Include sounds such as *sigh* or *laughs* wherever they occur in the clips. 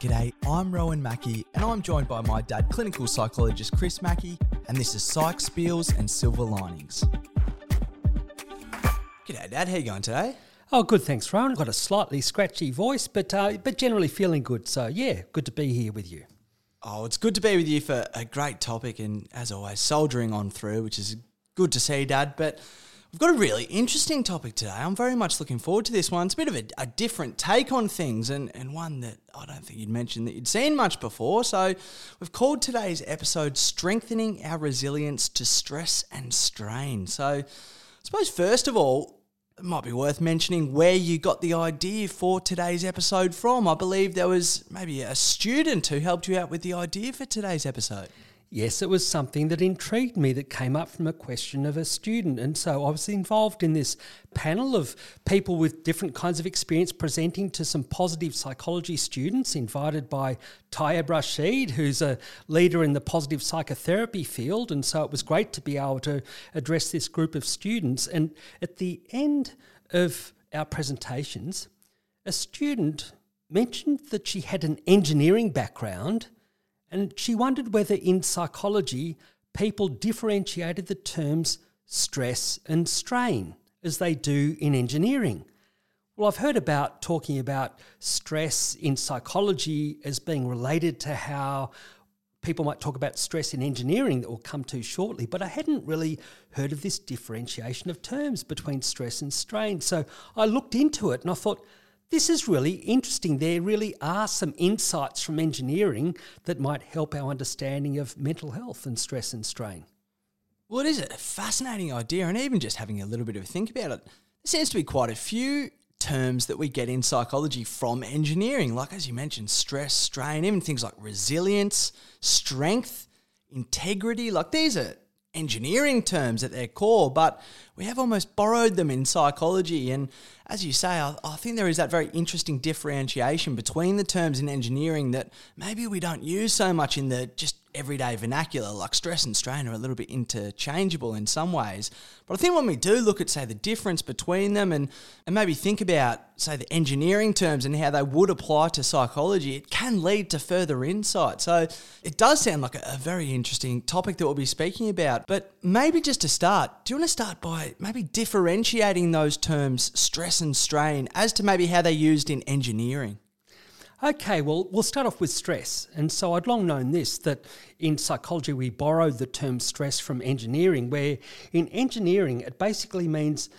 G'day, I'm Rowan Mackey, and I'm joined by my dad, clinical psychologist Chris Mackey, and this is Psych Spiels and Silver Linings. G'day, Dad. How you going today? Oh, good. Thanks, Rowan. I've got a slightly scratchy voice, but uh, but generally feeling good. So yeah, good to be here with you. Oh, it's good to be with you for a great topic, and as always, soldiering on through, which is good to see, Dad. But We've got a really interesting topic today. I'm very much looking forward to this one. It's a bit of a, a, different take on things and, and one that I don't think you'd mentioned that you'd seen much before. So, we've called today's episode Strengthening Our Resilience to Stress and Strain. So, I suppose, first of all, it might be worth mentioning where you got the idea for today's episode from. I believe there was maybe a student who helped you out with the idea for today's episode. Yes, it was something that intrigued me that came up from a question of a student. And so I was involved in this panel of people with different kinds of experience presenting to some positive psychology students invited by Tayyab Rashid, who's a leader in the positive psychotherapy field. And so it was great to be able to address this group of students. And at the end of our presentations, a student mentioned that she had an engineering background and she wondered whether in psychology people differentiated the terms stress and strain as they do in engineering. Well, I've heard about talking about stress in psychology as being related to how people might talk about stress in engineering that we'll come to shortly, but I hadn't really heard of this differentiation of terms between stress and strain. So I looked into it and I thought, this is really interesting. There really are some insights from engineering that might help our understanding of mental health and stress and strain. Well, it is a fascinating idea, and even just having a little bit of a think about it, there seems to be quite a few terms that we get in psychology from engineering, like as you mentioned, stress, strain, even things like resilience, strength, integrity. Like these are engineering terms at their core, but we have almost borrowed them in psychology. And as you say, I, I, think there is that very interesting differentiation between the terms in engineering that maybe we don't use so much in the just everyday vernacular, like stress and strain are a little bit interchangeable in some ways. But I think when we do look at, say, the difference between them and, and maybe think about, say, the engineering terms and how they would apply to psychology, it can lead to further insight. So it does sound like a, a very interesting topic that we'll be speaking about. But maybe just to start, do you want to start by maybe differentiating those terms, stress and strain, as to maybe how they're used in engineering? Okay, well, we'll start off with stress. And so I'd long known this that in psychology we borrowed the term stress from engineering, where in engineering it basically means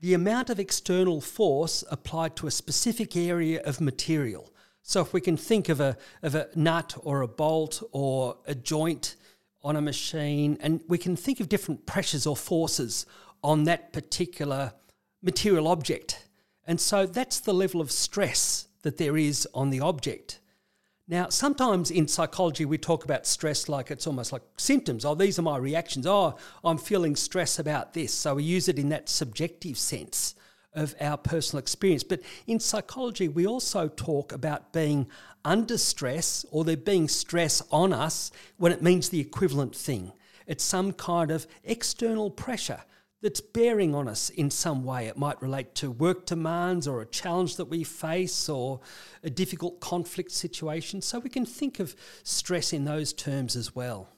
the amount of external force applied to a specific area of material. So if we can think of a, of a nut or a bolt or a joint on a machine, and we can think of different pressures or forces on that particular material object. And so that's the level of stress that there is on the object. Now, sometimes in psychology, we talk about stress like it's almost like symptoms. Oh, these are my reactions. Oh, I'm feeling stress about this. So we use it in that subjective sense of our personal experience. But in psychology, we also talk about being under stress or there being stress on us when it means the equivalent thing. It's some kind of external pressure that's bearing on us in some way. It might relate to work demands or a challenge that we face or a difficult conflict situation. So we can think of stress in those terms as well.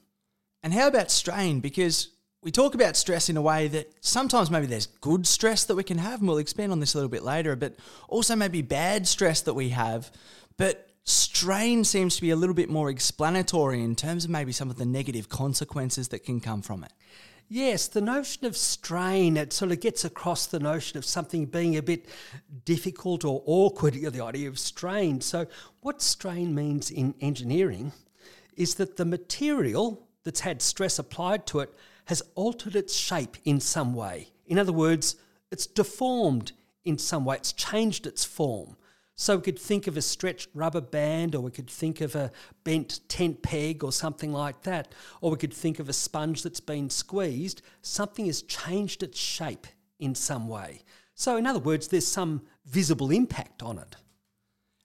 And how about strain? Because we talk about stress in a way that sometimes maybe there's good stress that we can have, and we'll expand on this a little bit later, but also maybe bad stress that we have. But strain seems to be a little bit more explanatory in terms of maybe some of the negative consequences that can come from it. Yes, the notion of strain, it sort of gets across the notion of something being a bit difficult or awkward, know, the idea of strain. So, what strain means in engineering is that the material that's had stress applied to it has altered its shape in some way. In other words, it's deformed in some way, it's changed its form. So we could think of a stretched rubber band, or we could think of a bent tent peg, or something like that. Or we could think of a sponge that's been squeezed. Something has changed its shape in some way. So, in other words, there's some visible impact on it.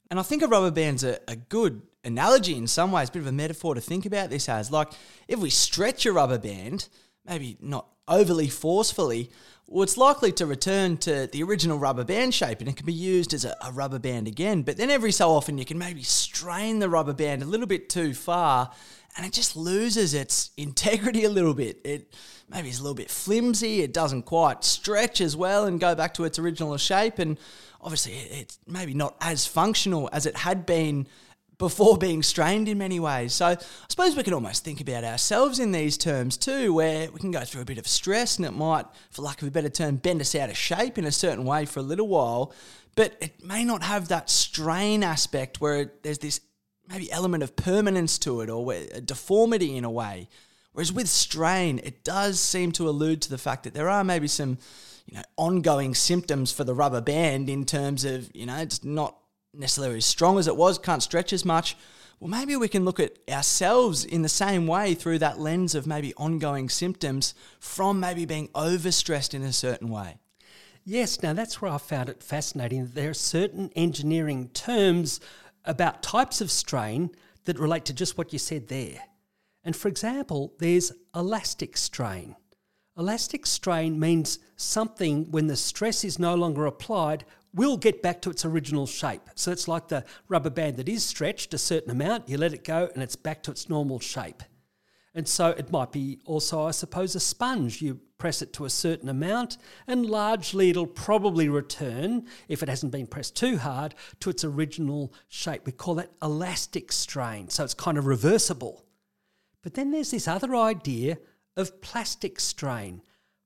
And I think a rubber band's a, a good analogy in some ways, a bit of a metaphor to think about this as. Like, if we stretch a rubber band, maybe not overly forcefully, well, it's likely to return to the original rubber band shape and it can be used as a, a, rubber band again. But then every so often you can maybe strain the rubber band a little bit too far and it just loses its *laughs* integrity a little bit. It maybe is a little bit flimsy, it doesn't quite stretch as well and go back to its original shape. And obviously, it's maybe not as functional as it had been before being strained in many ways. So I suppose we can almost think about ourselves in these terms too, where we can go through a bit of stress and it might, for lack of a better term, bend us out of shape in a certain way for a little while, but it may not have that strain aspect where there's this maybe element of permanence to it or a deformity in a way. Whereas with strain, it does seem to allude to the fact that there are maybe some, you know, ongoing symptoms for the rubber band in terms of, you know, it's not necessarily as strong as it was, can't stretch as much. Well, maybe we can look at ourselves in the same way through that lens of maybe ongoing symptoms from maybe being overstressed in a certain way. Yes, now that's where I found it fascinating. There are certain engineering terms about types of strain that relate to just what you said there. And for example, there's elastic strain. Elastic strain means something when the stress is no longer applied will get back to its original shape. So it's like the rubber band that is stretched a certain amount, you let it go and it's back to its normal shape. And so it might be also, I suppose, a sponge. You press it to a certain amount, and largely it'll probably return, if it hasn't been pressed too hard, to its original shape. We call that elastic strain. So it's kind of reversible. But then there's this other idea of plastic strain.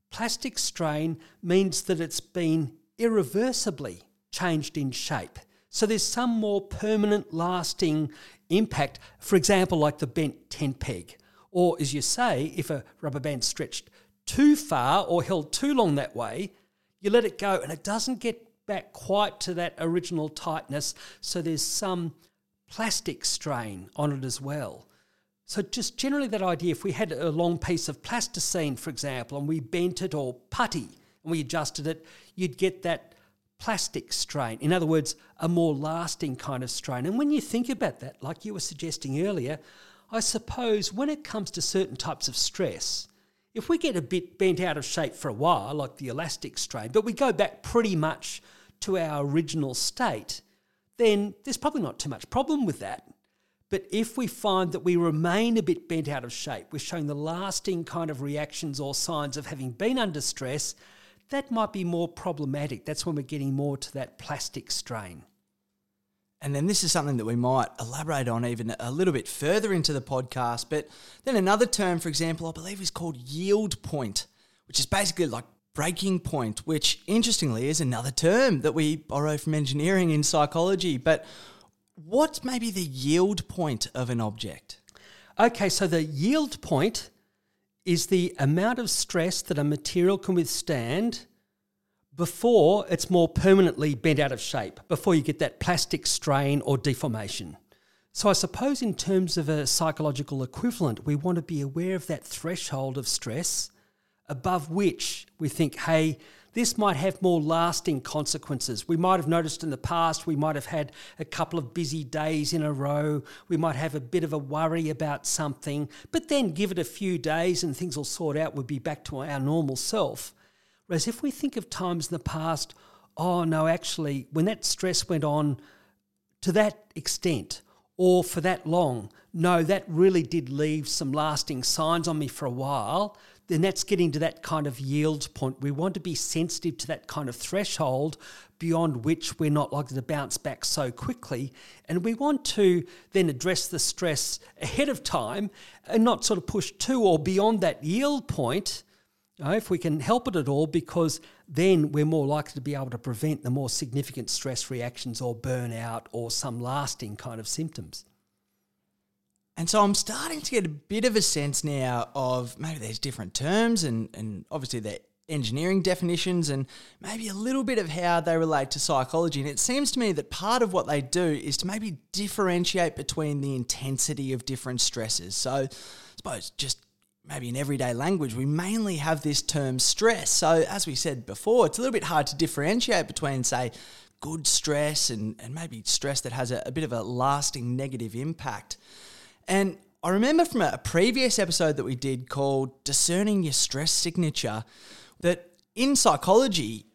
Plastic strain means that it's been irreversibly changed in shape. So there's some more permanent, lasting impact. For example, like the bent tent peg. Or, as you say, if a rubber band stretched too far or held too long that way, you let it go and it doesn't get back quite to that original tightness. So there's some plastic strain on it as well. So, just generally, that idea if we had a long piece of plasticine, for example, and we bent it or putty and we adjusted it, you'd get that plastic strain. In other words, a more lasting kind of strain. And when you think about that, like you were suggesting earlier, I suppose when it comes to certain types of stress, if we get a bit bent out of shape for a while, like the elastic strain, but we go back pretty much to our original state, then there's probably not too much problem with that. But if we find that we remain a bit bent out of shape, we're showing the lasting kind of reactions or signs of having been under stress, that might be more problematic. That's when we're getting more to that plastic strain. And then this is something that we might elaborate on even a little bit further into the podcast. But then another term, for example, I believe is called yield point, which is basically like breaking point, which interestingly is another term that we borrow from engineering in psychology. But What's maybe the yield point of an object? Okay, so the yield point is the amount of stress that a material can withstand before it's more permanently bent out of shape, before you get that plastic strain or deformation. So, I suppose, in terms of a psychological equivalent, we want to be aware of that threshold of stress above which we think, hey, this might have more lasting consequences. We might have noticed in the past, we might have had a couple of busy days in a row, we might have a bit of a worry about something, but then give it a few days and things will sort out, we'll be back to our normal self. Whereas if we think of times in the past, oh no, actually, when that stress went on to that extent, or for that long, no, that really did leave some lasting signs on me for a while then that's getting to that kind of yield point. We want to be sensitive to that kind of threshold beyond which we're not likely to bounce back so quickly. And we want to then address the stress ahead of time and not sort of push to or beyond that yield point. You know, if we can help it at all, because then we're more likely to be able to prevent the more significant stress reactions or burnout or some lasting kind of symptoms. And so I'm starting to get a bit of a sense now of maybe there's different terms and, and obviously the engineering definitions and maybe a little bit of how they relate to psychology. And it seems to me that part of what they do is to maybe differentiate between the intensity of different stresses. So I suppose just maybe in everyday language, we mainly have this term stress. So as we said before, it's a little bit hard to differentiate between, say, good stress and, and maybe stress that has a, a bit of a lasting negative impact. And I remember from a previous episode that we did called Discerning Your Stress Signature that in psychology,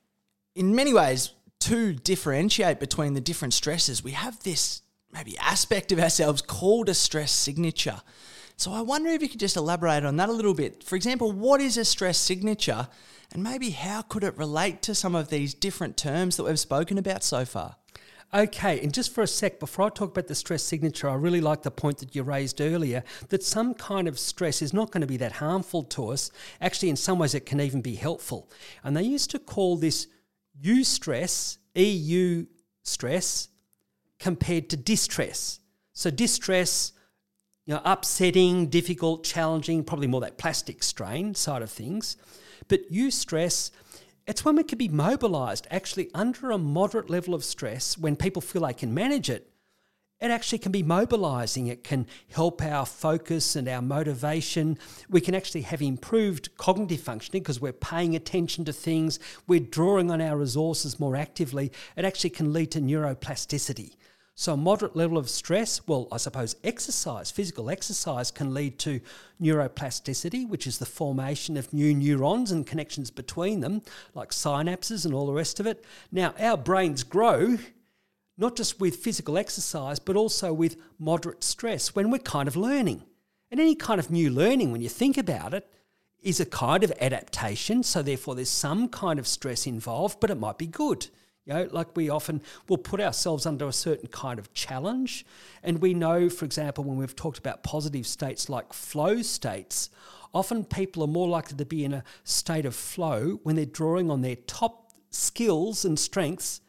in many ways, to differentiate between the different stresses, we have this maybe aspect of ourselves called a stress signature. So I wonder if you could just elaborate on that a little bit. For example, what is a stress signature and maybe how could it relate to some of these different terms that we've spoken about so far? Okay, and just for a sec, before I talk about the stress signature, I really like the point that you raised earlier that some kind of stress is not going to be that harmful to us. Actually, in some ways, it can even be helpful. And they used to call this U stress, EU stress, compared to distress. So, distress, you know, upsetting, difficult, challenging, probably more that plastic strain side of things. But eustress, it's when we can be mobilized actually under a moderate level of stress when people feel they can manage it. It actually can be mobilizing. It can help our focus and our motivation. We can actually have improved cognitive functioning because we're paying attention to things. We're drawing on our resources more actively. It actually can lead to neuroplasticity. So, a moderate level of stress, well, I suppose exercise, physical exercise, can lead to neuroplasticity, which is the formation of new neurons and connections between them, like synapses and all the rest of it. Now, our brains grow not just with physical exercise, but also with moderate stress when we're kind of learning. And any kind of new learning, when you think about it, is a kind of adaptation. So, therefore, there's some kind of stress involved, but it might be good. You know, like we often will put ourselves under a certain kind of challenge. And we know, for example, when we've talked about positive states like flow states, often people are more likely to be in a state of flow when they're drawing on their top skills and strengths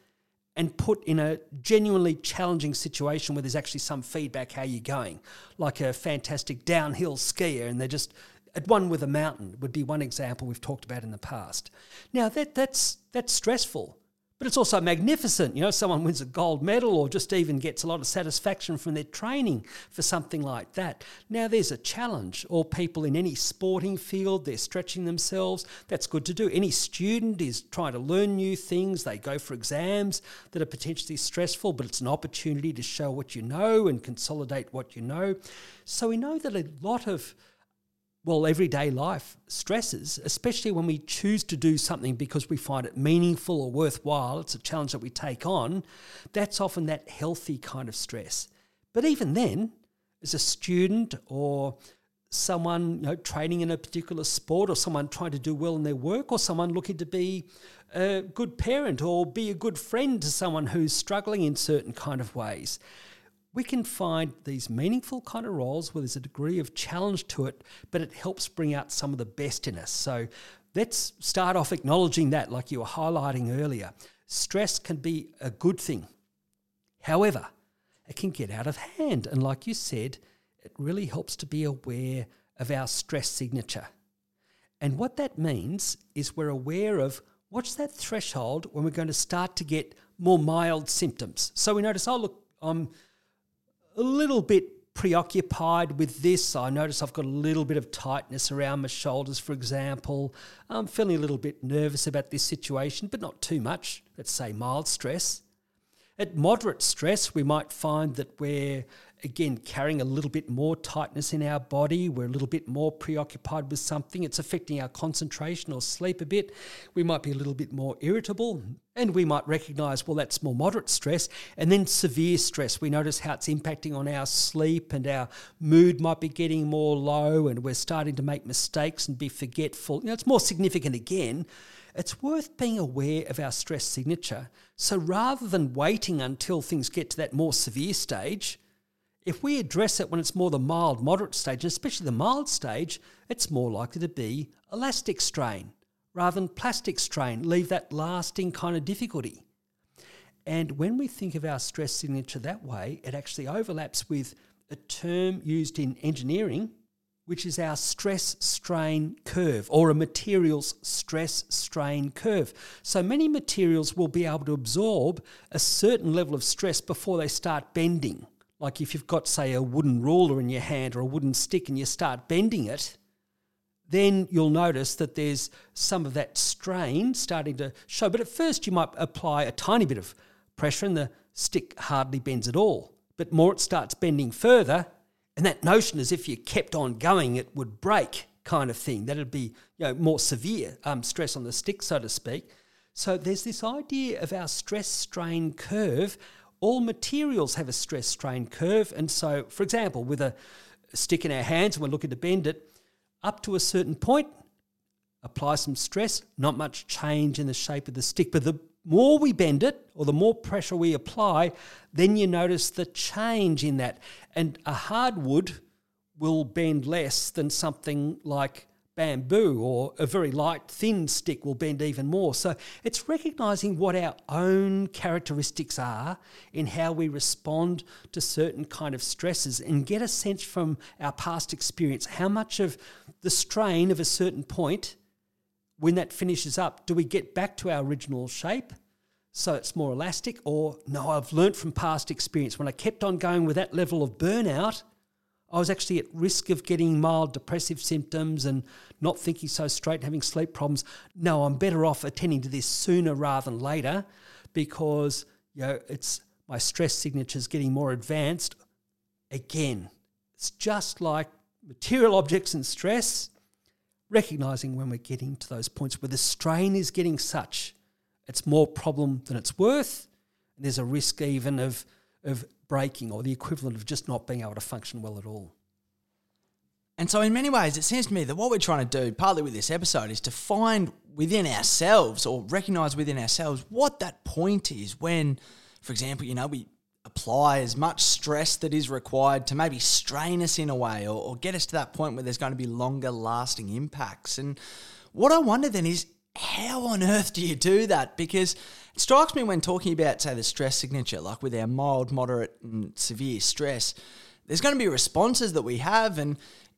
and put in a genuinely challenging situation where there's actually some feedback how you're going, like a fantastic downhill skier and they're just at one with a mountain would be one example we've talked about in the past. Now that that's that's stressful. But it's also magnificent. You know, someone wins a gold medal or just even gets a lot of satisfaction from their training for something like that. Now, there's a challenge, or people in any sporting field, they're stretching themselves. That's good to do. Any student is trying to learn new things. They go for exams that are potentially stressful, but it's an opportunity to show what you know and consolidate what you know. So we know that a lot of well, everyday life stresses, especially when we choose to do something because we find it meaningful or worthwhile, it's a challenge that we take on, that's often that healthy kind of stress. But even then, as a student or someone you know, training in a particular sport or someone trying to do well in their work or someone looking to be a good parent or be a good friend to someone who's struggling in certain kind of ways we can find these meaningful kind of roles where there's a degree of challenge to it, but it helps bring out some of the best in us. So let's start off acknowledging that, like you were highlighting earlier. Stress can be a good thing. However, it can get out of hand. And like you said, it really helps to be aware of our stress signature. And what that means is we're aware of what's that threshold when we're going to start to get more mild symptoms. So we notice, oh, look, I'm a little bit preoccupied with this. I notice I've got a little bit of tightness around my shoulders, for example. I'm feeling a little bit nervous about this situation, but not too much. Let's say mild stress. At moderate stress, we might find that we're again carrying a little bit more tightness in our body. We're a little bit more preoccupied with something. It's affecting our concentration or sleep a bit. We might be a little bit more irritable. And we might recognize, well, that's more moderate stress. And then severe stress. We notice how it's impacting on our sleep and our mood might be getting more low and we're starting to make mistakes and be forgetful. You know, it's more significant again it's worth being aware of our stress signature. So rather than waiting until things get to that more severe stage, if we address it when it's more the mild, moderate stage, especially the mild stage, it's more likely to be elastic strain rather than plastic strain, leave that lasting kind of difficulty. And when we think of our stress signature that way, it actually overlaps with a term used in engineering, which is our stress strain curve or a material's stress strain curve. So many materials will be able to absorb a certain level of stress before they start bending. Like if you've got, say, a wooden ruler in your hand or a wooden stick and you start bending it, then you'll notice that there's some of that strain starting to show. But at first, you might apply a tiny bit of pressure and the stick hardly bends at all. But more it starts bending further, And that notion as if you kept on going, it would break kind of thing. That'd be you know, more severe um, stress on the stick, so to speak. So there's this idea of our stress strain curve. All materials have a stress strain curve. And so, for example, with a stick in our hands and we're looking to bend it, up to a certain point, apply some stress, not much change in the shape of the stick. But the more we bend it or the more pressure we apply, then you notice the change in that. And a hardwood will bend less than something like bamboo or a very light, thin stick will bend even more. So it's recognizing what our own characteristics are in how we respond to certain kind of stresses and get a sense from our past experience how much of the strain of a certain point, when that finishes up, do we get back to our original shape? So it's more elastic, or no, I've learnt from past experience. When I kept on going with that level of burnout, I was actually at risk of getting mild depressive symptoms and not thinking so straight and having sleep problems. No, I'm better off attending to this sooner rather than later because you know it's my stress signature is getting more advanced. Again, it's just like material objects and stress, recognizing when we're getting to those points where the strain is getting such it's more problem than it's worth. And there's a risk even of of breaking or the equivalent of just not being able to function well at all. And so, in many ways, it seems to me that what we're trying to do, partly with this episode, is to find within ourselves or recognize within ourselves what that point is when, for example, you know, we apply as much stress that is required to maybe strain us in a way or, or get us to that point where there's going to be longer lasting impacts. And what I wonder then is how on earth do you do that? Because it strikes me when talking about, say, the stress signature, like with our mild, moderate, and severe stress, there's going to be responses that we have. And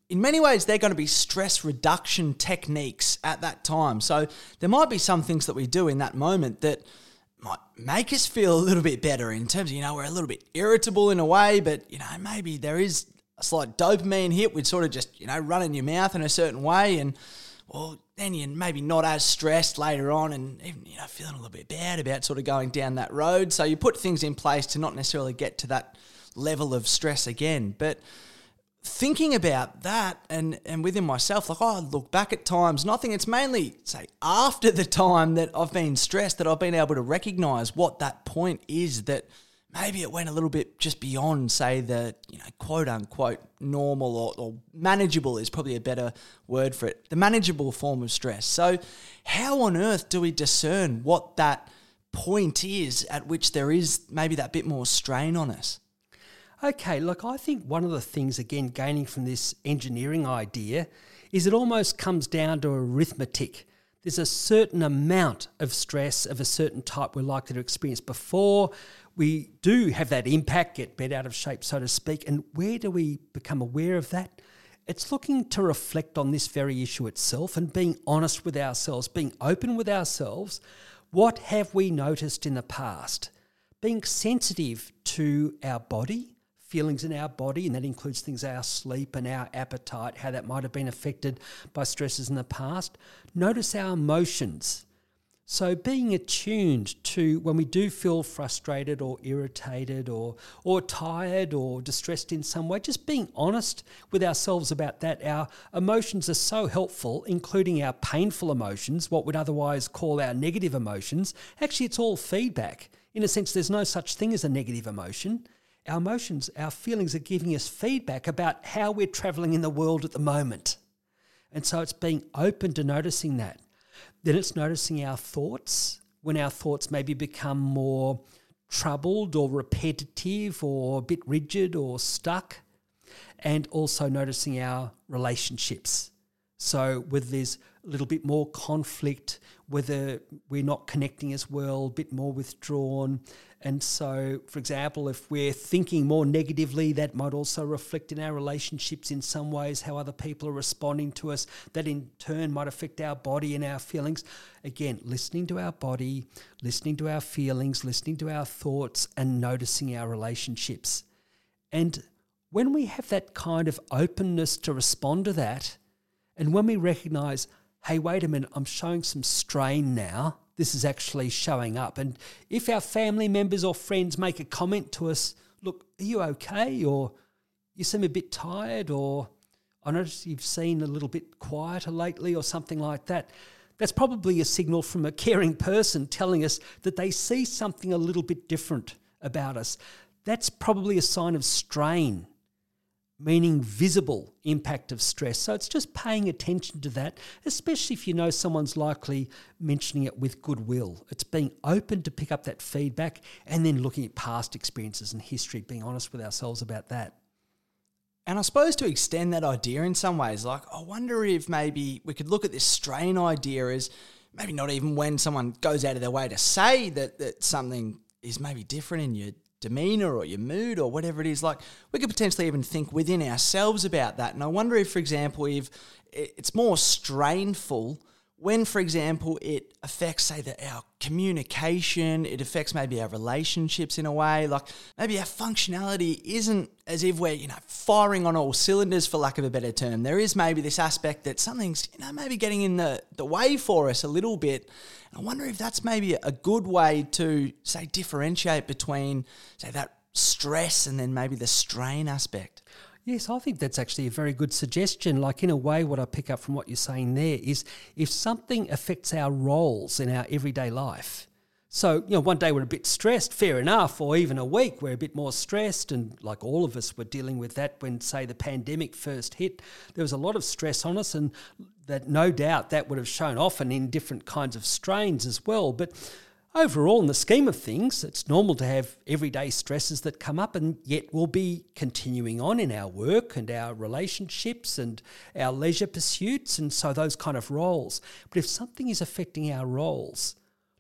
in many ways, they're going to be stress reduction techniques at that time. So there might be some things that we do in that moment that might make us feel a little bit better in terms of, you know, we're a little bit irritable in a way, but, you know, maybe there is a slight dopamine hit with sort of just, you know, running your mouth in a certain way. And, well, then you're maybe not as stressed later on and even, you know, feeling a little bit bad about sort of going down that road. So you put things in place to not necessarily get to that level of stress again. But thinking about that and, and within myself, like, oh, I look back at times, think it's mainly, say, after the time that I've been stressed that I've been able to recognize what that point is that – maybe it went a little bit just beyond, say, the you know quote unquote normal or, or, manageable is probably a better word for it. The manageable form of stress. So, how on earth do we discern what that point is at which there is maybe that bit more strain on us? Okay, look, I think one of the things, again, gaining from this engineering idea is it almost comes down to arithmetic. There's a certain amount of stress of a certain type we're likely to experience before we do have that impact, get bent out of shape, so to speak. And where do we become aware of that? It's looking to reflect on this very issue itself and being honest with ourselves, being open with ourselves. What have we noticed in the past? Being sensitive to our body, feelings in our body, and that includes things our sleep and our appetite, how that might have been affected by stresses in the past. Notice our emotions so being attuned to when we do feel frustrated or irritated or or tired or distressed in some way, just being honest with ourselves about that. Our emotions are so helpful, including our painful emotions, what we'd otherwise call our negative emotions. Actually, it's all feedback. In a sense, there's no such thing as a negative emotion. Our emotions, our feelings are giving us feedback about how we're traveling in the world at the moment. And so it's being open to noticing that. Then it's noticing our thoughts when our thoughts maybe become more troubled or repetitive or a bit rigid or stuck. And also noticing our relationships. So, whether there's a little bit more conflict, whether we're not connecting as well, a bit more withdrawn, and so, for example, if we're thinking more negatively, that might also reflect in our relationships in some ways, how other people are responding to us. That in turn might affect our body and our feelings. Again, listening to our body, listening to our feelings, listening to our thoughts, and noticing our relationships. And when we have that kind of openness to respond to that, and when we recognize, hey, wait a minute, I'm showing some strain now this is actually showing up. And if our family members or friends make a comment to us, look, are you okay? Or you seem a bit tired, or I notice you've seen a little bit quieter lately, or something like that. That's probably a signal from a caring person telling us that they see something a little bit different about us. That's probably a sign of strain meaning visible impact of stress. So it's just paying attention to that, especially if you know someone's likely mentioning it with goodwill. It's being open to pick up that feedback and then looking at past experiences and history, being honest with ourselves about that. And I suppose to extend that idea in some ways, like I wonder if maybe we could look at this strain idea as maybe not even when someone goes out of their way to say that, that something is maybe different in you demeanor or your mood or whatever it is like we could potentially even think within ourselves about that. And i wonder if for example if it's more strainful when for example it affects say that our communication it affects maybe our relationships in a way like maybe our functionality isn't as if we're you know firing on all cylinders for lack of a better term there is maybe this aspect that something's you know maybe getting in the the way for us a little bit And I wonder if that's maybe a good way to, say, differentiate between, say, that stress and then maybe the strain aspect. Yes, I think that's actually a very good suggestion. Like, in a way, what I pick up from what you're saying there is if something affects our roles in our everyday life, so, you know, one day we're a bit stressed, fair enough, or even a week we're a bit more stressed. And like all of us were dealing with that when, say, the pandemic first hit, there was a lot of stress on us, and that no doubt that would have shown often in different kinds of strains as well. But overall, in the scheme of things, it's normal to have everyday stresses that come up, and yet we'll be continuing on in our work and our relationships and our leisure pursuits, and so those kind of roles. But if something is affecting our roles,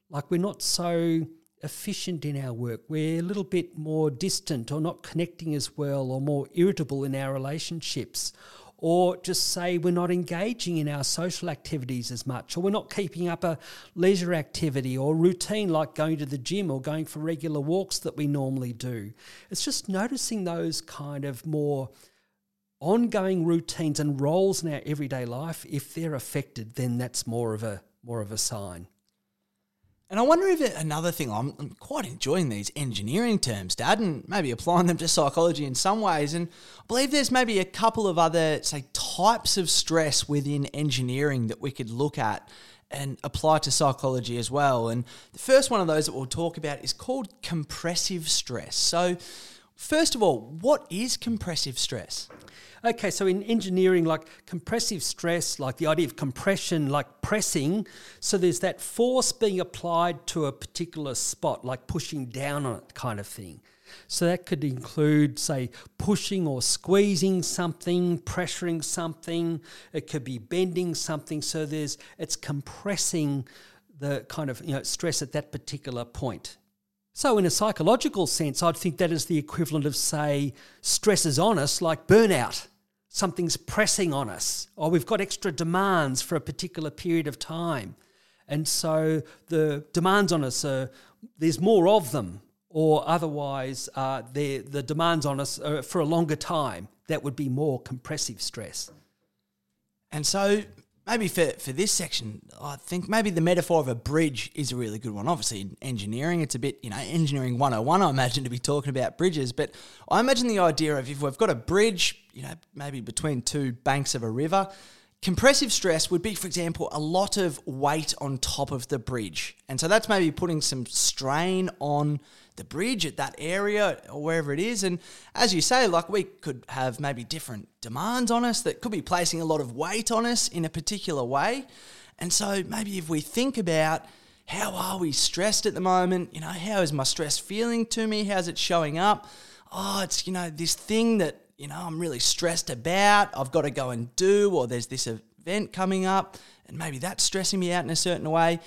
like we're not so efficient in our work, we're a little bit more distant or not connecting as well or more irritable in our relationships, or just say we're not engaging in our social activities as much, or we're not keeping up a leisure activity or routine like going to the gym or going for regular walks that we normally do. It's just noticing those kind of more ongoing routines and roles in our everyday life. If they're affected, then that's more of a more of a sign. And I wonder if it, another thing, I'm, I'm, quite enjoying these engineering terms, Dad, and maybe applying them to psychology in some ways. And I believe there's maybe a couple of other, say, types of stress within engineering that we could look at and apply to psychology as well. And the first one of those that we'll talk about is called compressive stress. So, first of all, what is compressive stress? Okay, so in engineering, like compressive stress, like the idea of compression, like pressing, so there's that force being applied to a particular spot, like pushing down on it kind of thing. So that could include, say, pushing or squeezing something, pressuring something. It could be bending something. So there's it's compressing the kind of you know stress at that particular point. So, in a psychological sense, I'd think that is the equivalent of, say, stresses on us like burnout. Something's pressing on us, or we've got extra demands for a particular period of time. And so the demands on us are, there's more of them, or otherwise uh, the demands on us for a longer time. That would be more compressive stress. And so maybe for, for this section, I think maybe the metaphor of a bridge is a really good one. Obviously, in engineering, it's a bit, you know, engineering 101, I imagine, to be talking about bridges. But I imagine the idea of if we've got a bridge, you know, maybe between two banks of a river, compressive stress would be, for example, a lot of weight on top of the bridge. And so that's maybe putting some strain on the bridge at that area or wherever it is. And as you say, like we could have maybe different demands on us that could be placing a lot of weight on us in a particular way. And so maybe if we think about how are we stressed at the moment, you know, how is my stress feeling to me? How's it showing up? Oh, it's, you know, this thing that, you know, I'm really stressed about, I've got to go and do, or there's this event coming up, and maybe that's stressing me out in a certain way.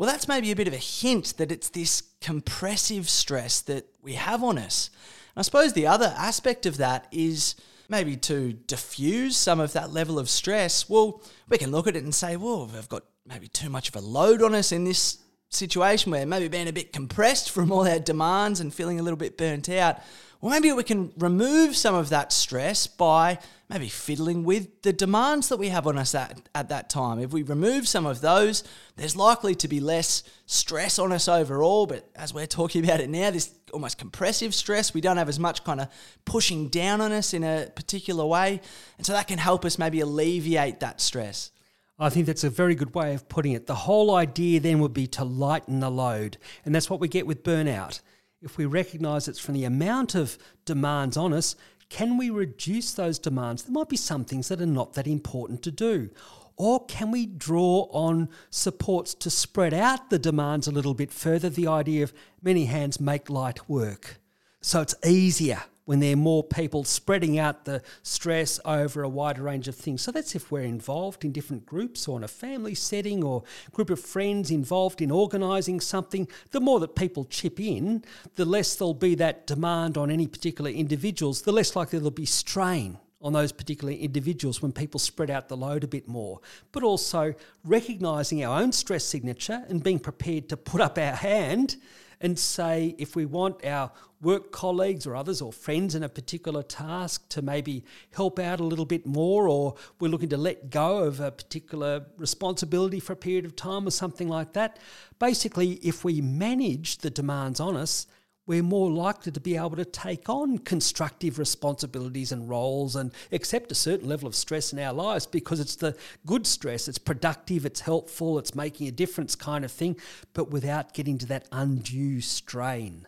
Well, that's maybe a bit of a hint that it's this compressive stress that we have on us. And I suppose the other aspect of that is maybe to diffuse some of that level of stress. Well, we can look at it and say, well, we've got maybe too much of a load on us in this situation where maybe being a bit compressed *laughs* from all our demands and feeling a little bit burnt out. Well, maybe we can remove some of that stress by maybe fiddling with the demands that we have on us at, at that time. If we remove some of those, there's likely to be less stress on us overall. But as we're talking about it now, this almost compressive stress, we don't have as much kind of pushing down on us in a particular way. And so that can help us maybe alleviate that stress. I think that's a very good way of putting it. The whole idea then would be to lighten the load. And that's what we get with burnout. If we recognize it's from the amount of demands on us, can we reduce those demands? There might be some things that are not that important to do. Or can we draw on supports to spread out the demands a little bit further? The idea of many hands make light work. So it's easier when there are more people spreading out the stress over a wider range of things. So that's if we're involved in different groups or in a family setting or group of friends involved in organising something. The more that people chip in, the less there'll be that demand on any particular individuals, the less likely there'll be strain on those particular individuals when people spread out the load a bit more, but also recognizing our own stress signature and being prepared to put up our hand and say if we want our work colleagues or others or friends in a particular task to maybe help out a little bit more, or we're looking to let go of a particular responsibility for a period of time or something like that. Basically, if we manage the demands on us, we're more likely to be able to take on constructive responsibilities and roles and accept a certain level of stress in our lives because it's the good stress, it's productive, it's helpful, it's making a difference kind of thing, but without getting to that undue strain.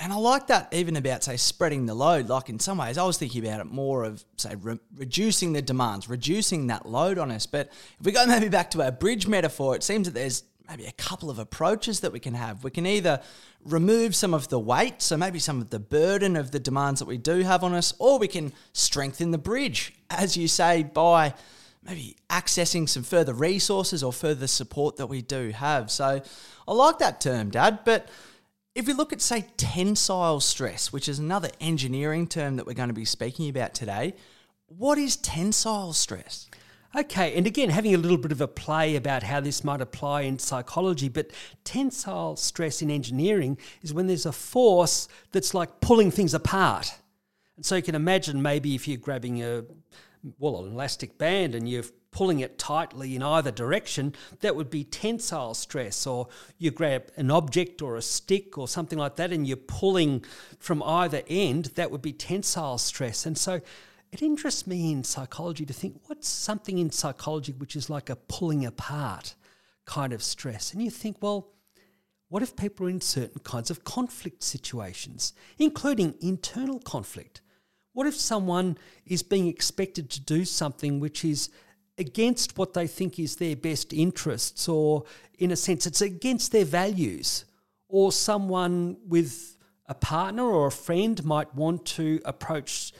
And I like that even about, say, spreading the load. Like in some ways, I was thinking about it more of, say, re- reducing the demands, reducing that load on us. But if we go maybe back to our bridge metaphor, it seems that there's maybe a couple of approaches that we can have. We can either remove some of the weight, so maybe some of the burden of the demands that we do have on us, or we can strengthen the bridge, as you say, by maybe accessing some further resources or further support that we do have. So I like that term, Dad, but if we look at, say, tensile stress, which is another engineering term that we're going to be speaking about today, what is tensile stress? Okay, and again, having a little bit of a play about how this might apply in psychology, but tensile stress in engineering is when there's a force that's like pulling things apart. And so you can imagine maybe if you're grabbing a, well, an elastic band and you're pulling it tightly in either direction, that would be tensile stress. Or you grab an object or a stick or something like that and you're pulling from either end, that would be tensile stress. And so it interests me in psychology to think what's something in psychology which is like a pulling apart kind of stress. And you think, well, what if people are in certain kinds of conflict situations, including internal conflict? What if someone is being expected to do something which is against what they think is their best interests, or in a sense, it's against their values, or someone with a partner or a friend might want to approach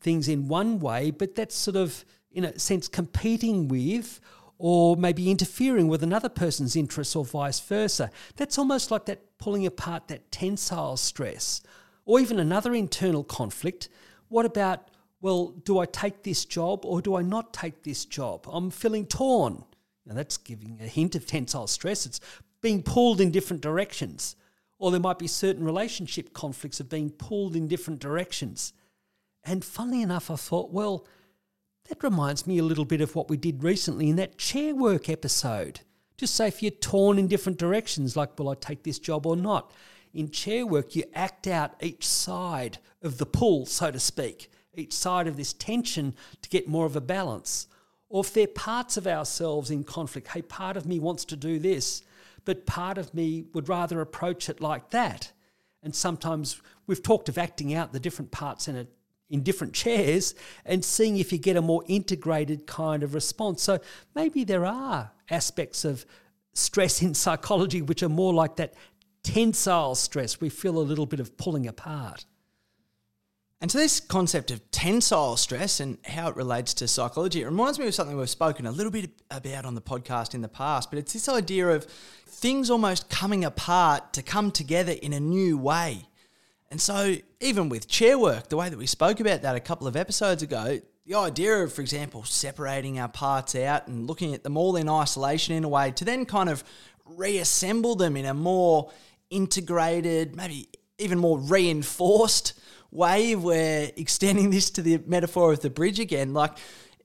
things in one way, but that's sort of, in a sense, competing with or maybe interfering with another person's interests or vice versa. That's almost like that pulling apart that tensile stress. Or even another internal conflict. What about, well, do I take this job or do I not take this job? I'm feeling torn. Now, that's giving a hint of tensile stress. It's being pulled in different directions. Or there might be certain relationship conflicts of being pulled in different directions. And funnily enough, I thought, well, that reminds me a little bit of what we did recently in that chair work episode. Just say if you're torn in different directions, like, will I take this job or not? In chair work, you act out each side of the pull, so to speak, each side of this tension to get more of a balance. Or if there are parts of ourselves in conflict, hey, part of me wants to do this, but part of me would rather approach it like that. And sometimes we've talked of acting out the different parts in a in different chairs and seeing if you get a more integrated kind of response. So maybe there are aspects of stress in *laughs* psychology which are more like that tensile stress. We feel a little bit of pulling apart. And so, this concept of tensile stress and how it relates to psychology, it reminds me of something we've spoken a little bit about on the podcast in the past, but it's this idea of things almost coming apart to come together in a new way. And so, even with chair work, the way that we spoke about that a couple of episodes ago, the idea of, for example, separating our parts out and looking at them all in isolation in a way to then kind of reassemble them in a more integrated, maybe even more reinforced way, we're extending *laughs* this to the metaphor of the bridge again. Like,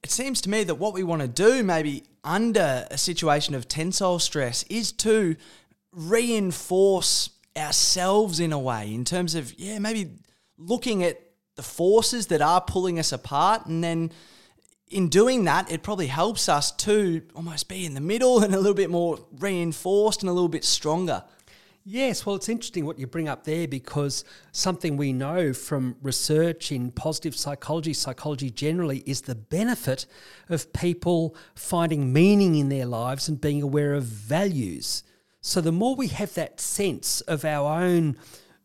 it seems to me that what we want to do, maybe under a situation of tensile stress, is to reinforce ourselves in a way, in terms of, yeah, maybe looking at the forces that are pulling us apart and then in doing that, it probably helps us to almost be in the middle and a little bit more reinforced and a little bit stronger. Yes, well, it's interesting what you bring up there because something we know from research in positive psychology, psychology generally, is the benefit of people finding meaning in their lives and being aware of values. So, the more we have that sense of our own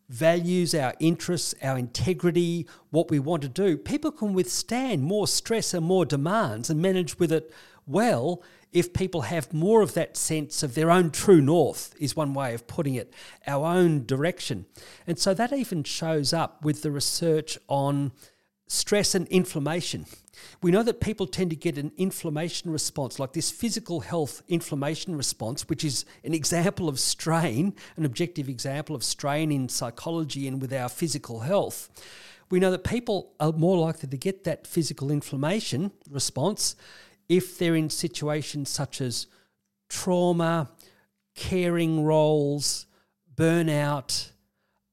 values, our interests, our integrity, what we want to do, people can withstand more stress and more demands and manage with it well if people have more of that sense of their own true north, is one way of putting it, our own direction. And so that even shows up with the research on stress and inflammation. We know that people tend to get an inflammation response, like this physical health inflammation response, which is an example of strain, an objective example of strain in psychology and with our physical health. We know that people are more likely to get that physical inflammation response if they're in situations such as trauma, caring roles, burnout,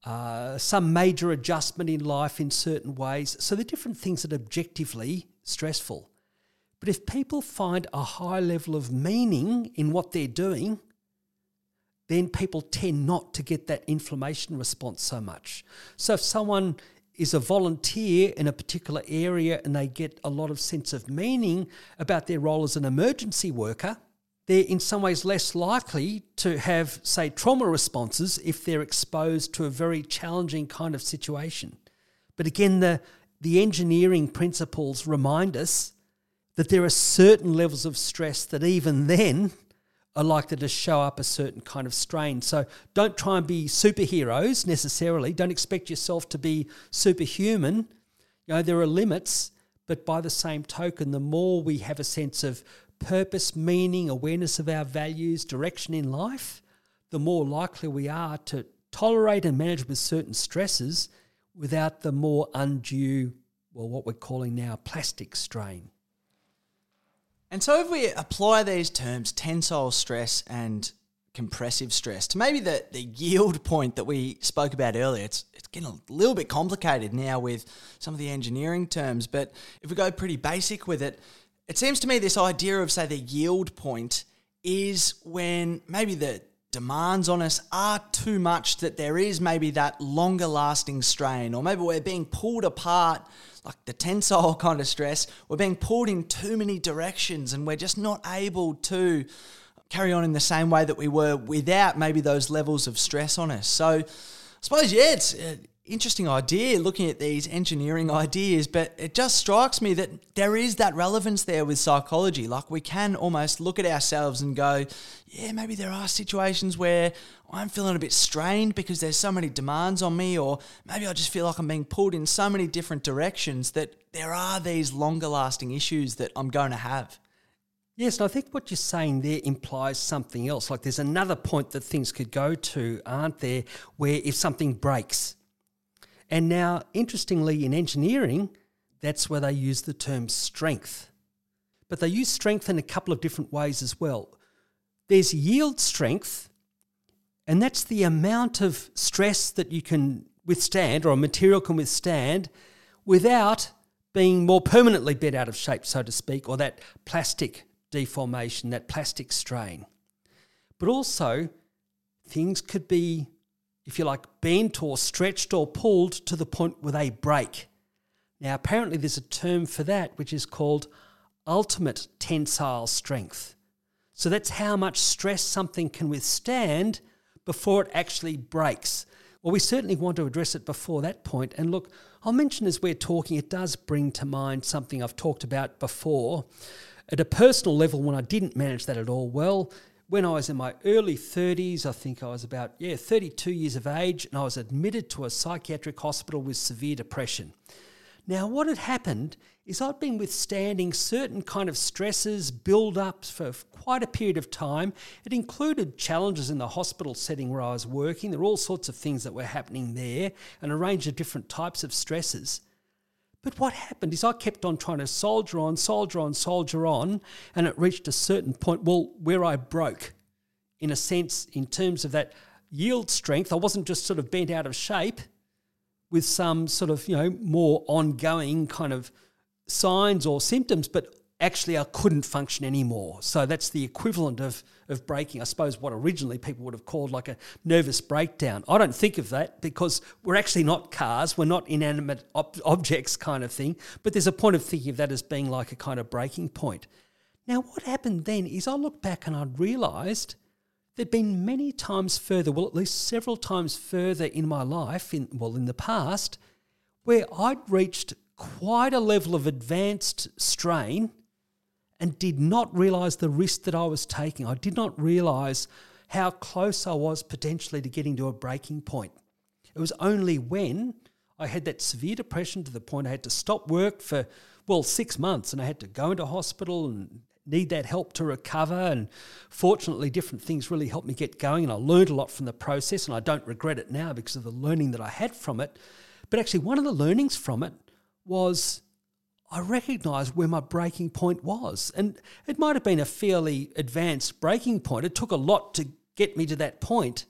uh, some major adjustment in life in certain ways. So the different things that are objectively stressful. But if people find a high level of meaning in what they're doing, then people tend not to get that inflammation response so much. So if someone is a volunteer in a particular area and they get a lot of sense of meaning about their role as an emergency worker, they're in some ways less likely to have, say, trauma responses if they're exposed to a very challenging kind of situation. But again, the, the engineering principles remind us that there are certain levels of stress that even then are likely to show up a certain kind of strain. So don't try and be superheroes necessarily. Don't expect yourself to be superhuman. You know, there are limits, but by the same token, the more we have a sense of purpose, meaning, awareness of our values, direction in life, the more likely we are to tolerate and manage with certain stresses without the more undue, well, what we're calling now plastic strain. And so, if we apply these terms, tensile stress and compressive stress, to maybe the, the yield point that we spoke about earlier, it's, it's getting a little bit complicated now with some of the engineering terms. But if we go pretty basic with it, it seems to me this idea of, say, the yield point is when maybe the demands on us are too much that there is maybe that longer lasting strain, or maybe we're being pulled apart, like the tensile *laughs* kind of stress, we're being pulled in too many directions and we're just not able to carry on in the same way that we were without maybe those levels of stress on us. So, I suppose, yeah, it's uh, interesting idea looking at these engineering ideas, but it just strikes me that there is that relevance there with psychology. Like we can almost look at ourselves and go, yeah, maybe there are situations where I'm feeling a bit strained because there's so many demands on me, or maybe I just feel like I'm being pulled in so many different directions that there are these longer lasting issues that I'm going to have. Yes, and I think what you're saying there implies something else. Like there's another point that things could go to, aren't there, where if something breaks, and now, interestingly, in engineering, that's where they use the term strength. But they use strength in a couple of different ways as well. There's yield strength, and that's the amount of stress that you can withstand or a material can withstand without being more permanently bent out of shape, so to speak, or that plastic deformation, that plastic strain. But also, things could be if you like, bent or stretched or pulled to the point where they break. Now, apparently, there's a term for that which is called ultimate tensile strength. So that's how much stress something can withstand before it actually breaks. Well, we certainly want to address it before that point. And look, I'll mention as we're talking, it does bring to mind something I've talked about before. At a personal level, when I didn't manage that at all well, when I was in my early 30s, I think I was about, yeah, 32 years of age, and I was admitted to a psychiatric hospital with severe depression. Now, what had happened is I'd been withstanding certain kind of stresses, build ups for quite a period of time. It included challenges in the hospital setting where I was working. There were all sorts of things that were happening there and a range of different types of stresses. But what happened is I kept on trying to soldier on, soldier on, soldier on, and it reached a certain point, well, where I broke, in a sense, in terms of that yield strength. I wasn't just sort of bent out of shape with some sort of, you know, more ongoing kind of signs or symptoms, but actually I couldn't function anymore. So that's the equivalent of, of breaking, I suppose, what originally people would have called like a nervous breakdown. I don't think of that because we're actually not cars, we're not inanimate ob- objects kind of thing, but there's a point of thinking of that as being like a kind of breaking point. Now, what happened then is I looked back and I'd realised there'd been many times further, well, at least several times further in my life, in well, in the past, where I'd reached quite a level of advanced strain and did not realize the risk that I was taking. I did not realize how close I was potentially to getting to a breaking point. It was only when I had that severe depression to the point I had to stop work for, well, six months and I had to go into hospital and need that help to recover. And fortunately, different things really helped me get going. And I learned a lot from the process and I don't regret it now because of the learning that I had from it. But actually, one of the learnings from it was I recognised where my breaking point was. And it might have been a fairly advanced breaking point. It took a lot to get me to that point.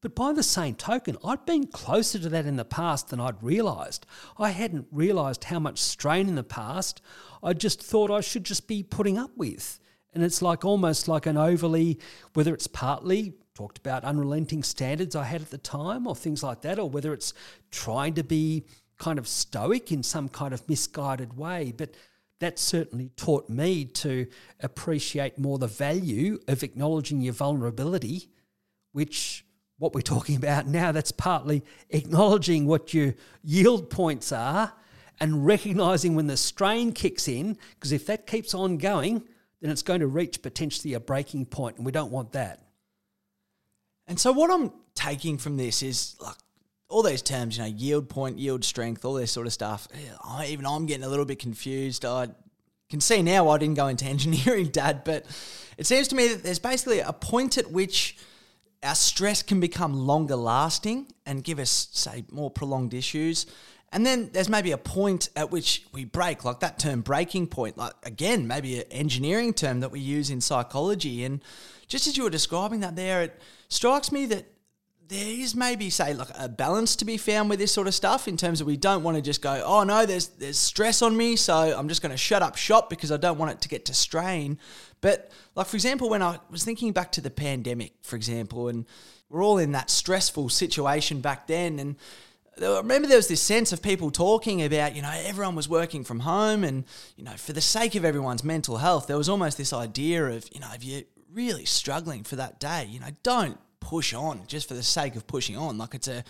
But by the same token, I'd been closer to that in the past than I'd realised. I hadn't realised how much strain in the past I just thought I should just be putting up with. And it's like almost like an overly, whether it's partly talked about unrelenting standards I had at the time or things like that, or whether it's trying to be kind of stoic in some kind of misguided way. But that certainly taught me to appreciate more the value of acknowledging your vulnerability, which what we're talking about now, that's partly acknowledging what your yield points are and recognizing when the strain kicks in, because if that keeps on going, then it's going to reach potentially a breaking point, and we don't want that. And so, what I'm taking from this is like all those terms, you know, yield point, yield strength, all this sort of stuff. even I'm getting a little bit confused. I can see now I didn't go into *laughs* engineering, Dad, but it seems to me that there's basically a point at which our stress can become longer lasting and give us, say, more prolonged issues. And then there's maybe a point at which we break, like that term breaking point, like again, maybe an engineering term that we use in psychology. And just as you were describing that there, it strikes me that there is maybe say like a balance to be found with this sort of stuff in terms of we don't want to just go oh no there's there's stress on me so I'm just going to shut up shop because I don't want it to get to strain. But like for example when I was thinking back to the pandemic for example and we're all in that stressful situation back then and I remember there was this sense of people talking about, you know, everyone was working from home and, you know, for the sake of everyone's mental health, there was almost this idea of, you know, if you're really struggling for that day, you know, don't push on just for the sake of pushing on. Like it's a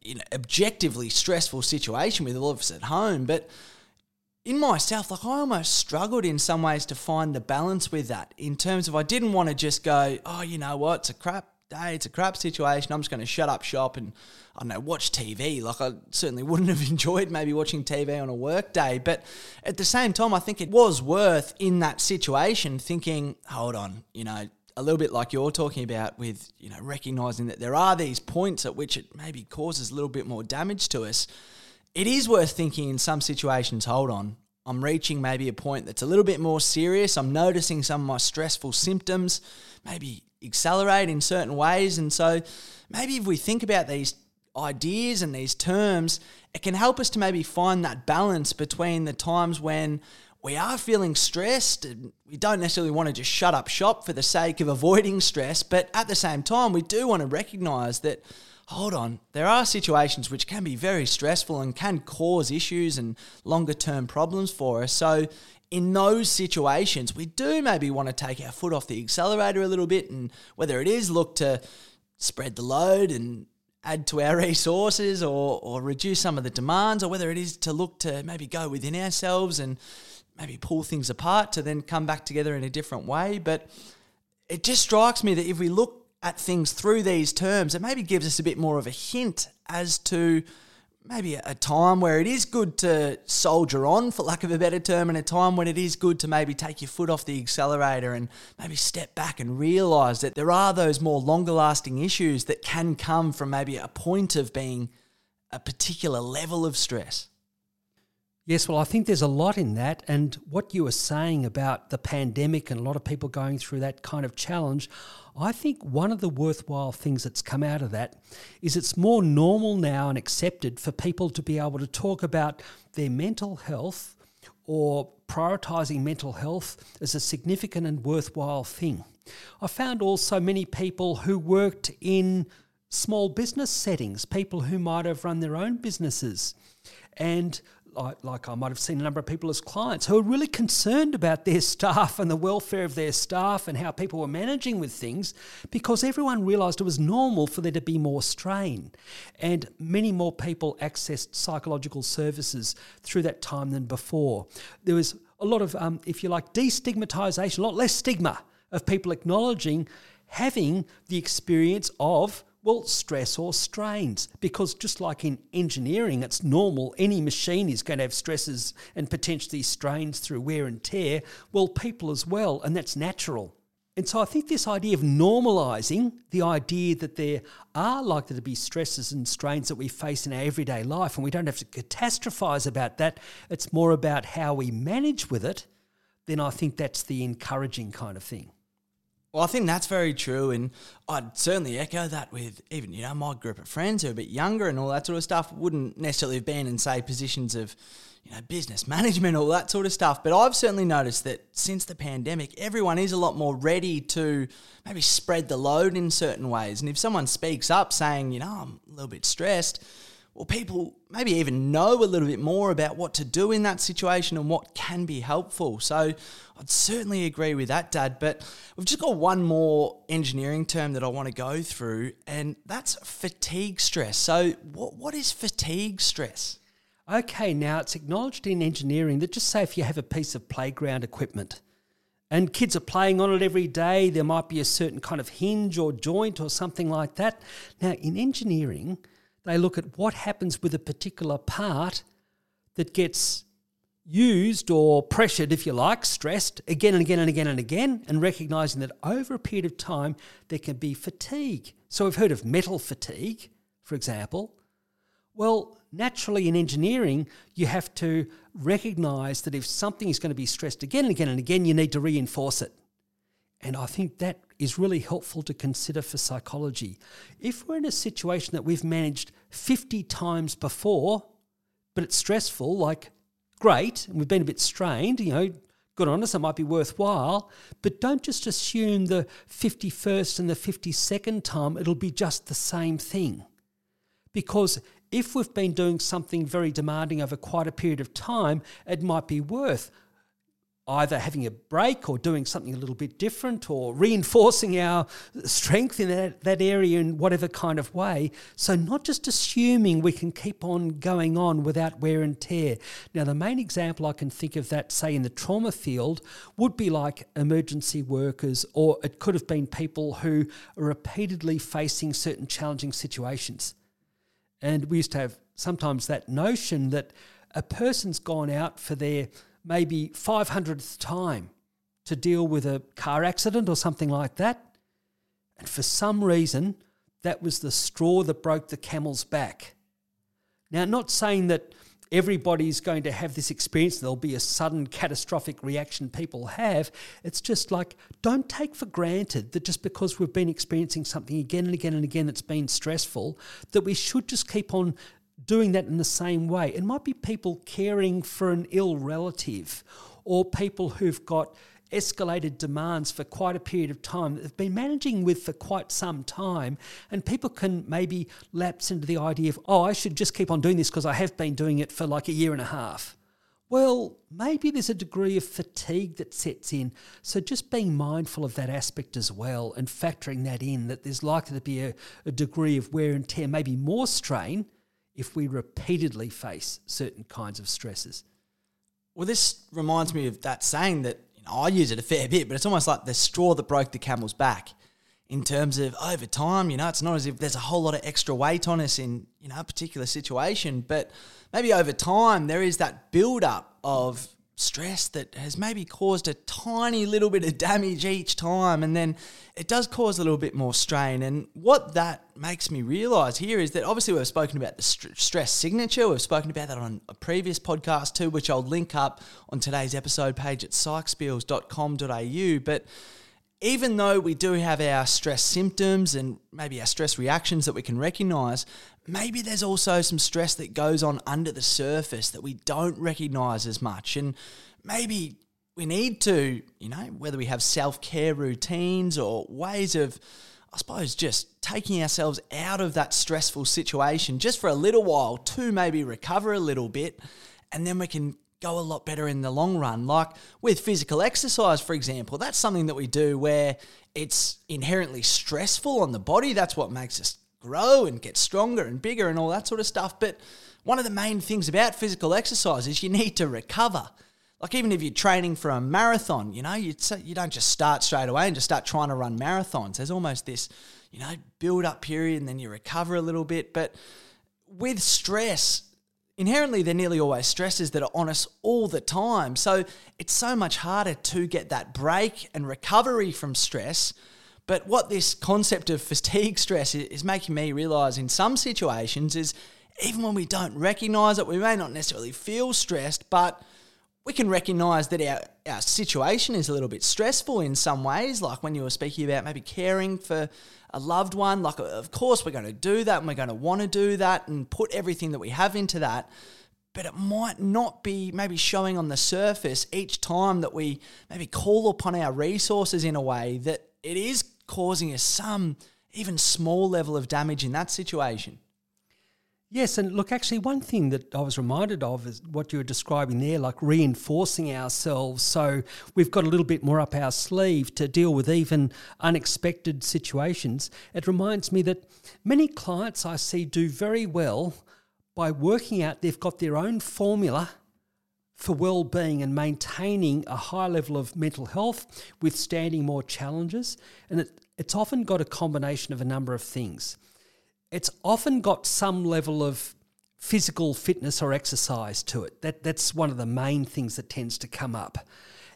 you know objectively stressful situation with all of us at home, but in myself, like I almost struggled in some ways to find the balance with that in terms of I didn't want to just go, oh, you know what, it's a crap day, it's a crap situation. I'm just going to shut up shop and I don't know, watch TV. Like I certainly *laughs* wouldn't have enjoyed maybe watching TV on a work day, but at the same time, I think it was worth in that situation thinking, hold on, you know, a little bit like you're talking about with you know recognizing that there are these points at which it maybe causes a little bit more damage to us it is worth thinking in some situations hold on i'm reaching maybe a point that's a little bit more serious i'm noticing some of my stressful symptoms maybe accelerate in certain ways and so maybe if we think about these ideas and these terms it can help us to maybe find that balance between the times when we are feeling stressed and we don't necessarily want to just shut up shop for the sake of avoiding stress, but at the same time, we do want to recognize that, hold on, there are situations which can be very stressful and can cause issues and longer term problems for us. So, in those situations, we do maybe want to take our foot off the accelerator a little bit and whether it is look to spread the load and add to our *laughs* resources or, or reduce some of the demands, or whether it is to look to maybe go within ourselves and maybe pull things apart to then come back together in a different way. But it just strikes me that if we look at things through these terms, it maybe gives us a bit more of a hint as to maybe a time where it is good to soldier on, for lack of a better term, and a time when it is good to maybe take your foot off the accelerator and maybe step back and realize that there are those more longer lasting issues that can come from maybe a point of being a particular level of stress. Yes, well, I think there's a lot in that. And what you were saying about the pandemic and a lot of people going through that kind of challenge, I think one of the worthwhile things that's come out of that is it's more normal now and accepted for people to be able to talk about their mental health or prioritizing mental health as a significant and worthwhile thing. I found also many people who worked in small business settings, people who might have run their own businesses. And like, like I might have seen a number of people as clients who are really concerned about their staff and the welfare of their staff and how people were managing with things because everyone realised it was normal for there to be more strain. And many more people accessed psychological services through that time than before. There was a lot of, um, if you like, destigmatisation, a lot less stigma of people acknowledging having the experience of well, stress or strains, because just like in engineering, it's normal. Any machine is going to have stresses and potentially strains through wear and tear. Well, people as well, and that's natural. And so I think this idea of normalising the idea that there are likely to be stresses and strains that we face in our everyday life, and we don't have to catastrophise about that, it's more about how we manage with it, then I think that's the encouraging kind of thing. Well, I think that's very true, and I'd certainly echo that with even you know my group of friends who are a bit younger and all that sort of stuff. Wouldn't necessarily have been in say positions of you know business management, all that sort of stuff. But I've certainly noticed that since the pandemic, everyone is a lot more ready to maybe spread the load in certain ways. And if someone speaks up saying, you know, I'm a little bit stressed well, people maybe even know a little bit more about what to do in that situation and what can be helpful. So I'd certainly agree with that, Dad. But we've just got one more engineering term that I want to go through, and that's fatigue stress. So, what, what is fatigue stress? Okay, now it's acknowledged in engineering that just say if you have a piece of playground equipment and kids are playing on it every day, there might be a certain kind of hinge or joint or something like that. Now, in engineering, they look at what happens with a particular part that gets used or pressured, if you like, stressed again and again and again and again, and recognizing that over a period of time there can be fatigue. So we've heard of metal fatigue, for example. Well, naturally in engineering, you have to recognize that if something is going to be stressed again and again and again, you need to reinforce it. And I think that is really helpful to consider for psychology. If we're in a situation that we've managed 50 times before, but it's stressful, like great, and we've been a bit strained, you know, good on us, it might be worthwhile, but don't just assume the 51st and the 52nd time it'll be just the same thing. Because if we've been doing something very demanding over quite a period of time, it might be worth either having a break or doing something a little bit different or reinforcing our strength in that, that area in whatever kind of way. So, not just assuming we can keep on going on without wear and tear. Now, the main example I can think of that, say, in the trauma field, would be like emergency workers, or it could have been people who are repeatedly facing certain challenging situations. And we used to have sometimes that notion that a person's gone out for their maybe 500th time to deal with a car accident or something like that. And for some reason, that was the straw that broke the camel's back. Now, not saying that everybody's going to have this experience, there'll be a sudden catastrophic reaction people have. It's just like, don't take for granted that just because we've been experiencing something again and again and again that's been stressful, that we should just keep on doing that in the same way. It might be people caring for an ill relative or people who've got escalated demands for quite a period of time that they've been managing with for quite some time. And people can maybe lapse into the idea of, oh, I should just keep on doing this because I have been doing it for like a year and a half. Well, maybe there's a degree of fatigue that sets in. So just being mindful of that aspect as well and factoring that in, that there's likely to be a, a degree of wear and tear, maybe more strain if we repeatedly face certain kinds of stresses. Well, this reminds me of that saying that you know, I use it a fair bit, but it's almost like the straw that broke the camel's back. in terms of over time, you know, it's not as if there's a whole lot of extra weight on us in, you know, a particular situation, but maybe over time there is that build up of stress that has maybe caused a tiny little bit of damage each time and then it does cause a little bit more strain. And what that makes me realize here is that obviously we've spoken about the st- stress signature. We've spoken about that on a previous podcast too which I'll link up on today's episode page at psychskills.com.au but even though we do have our stress symptoms and maybe our stress reactions that we can recognize, maybe there's also some stress that goes on under the surface that we don't recognize as much. And maybe we need to, you know, whether we have self care routines or ways of, I suppose, just taking ourselves out of that stressful situation just for a little while to maybe recover a little bit. And then we can go a lot better in the long run. Like with physical exercise, for example, that's something that we do where it's inherently stressful on the body. That's what makes us grow and get stronger and bigger and all that sort of stuff. But one of the main things about physical exercise is you need to recover. Like even if you're training for a marathon, you know, you you don't just start straight away and just start trying to run marathons. There's almost this, you know, build up period and then you recover a little bit. But with stress, inherently they're nearly always stresses that are on us all the time. So it's so much harder to get that break and recovery from stress. But what this concept of fatigue stress is making me realize in some situations is even when we don't recognize it, we may not necessarily feel stressed, but we can recognize that our, our situation is a little bit stressful in some ways, like when you were speaking about maybe caring for a loved one. Like, oh, of course, we're going to do that and we're going to want to do that and put everything that we have into that. But it might not be maybe showing on the surface each time that we maybe call upon our resources in a way that it is causing us some even small level of damage in that situation. Yes, and look, actually, one thing that I was reminded of is what you were describing there, like reinforcing ourselves. So we've got a little bit more up our sleeve to deal with even unexpected situations. It reminds me that many clients I see do very well by working out they've got their own formula for well-being and maintaining a high level of mental health, withstanding more challenges, and it, it's often got a combination of a number of things it's often got some level of physical fitness or exercise to it. That, that's one of the main things that tends to come up.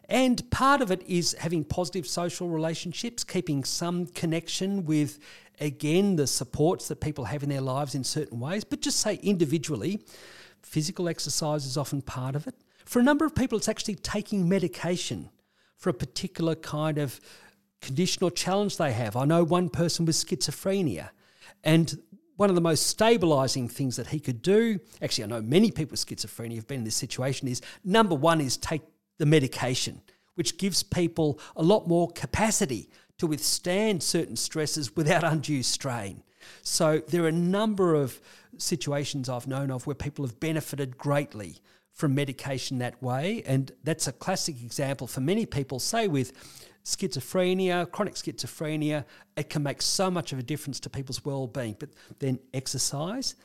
And part of it is having positive social relationships, keeping some connection with, again, the supports that people have in their lives in certain ways. But just say individually, physical exercise is often part of it. For a number of people, it's actually taking medication for a particular kind of condition or challenge they have. I know one person with schizophrenia, and one of the most stabilizing things that he could do, actually, I know many people with schizophrenia have been in this situation, is number one is take the medication, which gives people a lot more capacity to withstand certain stresses without *laughs* undue strain. So there are a number of situations I've known of where people have benefited greatly from medication that way. And that's a classic example for many people, say with schizophrenia, chronic schizophrenia, it can make so much of a difference to people's well-being. But then exercise,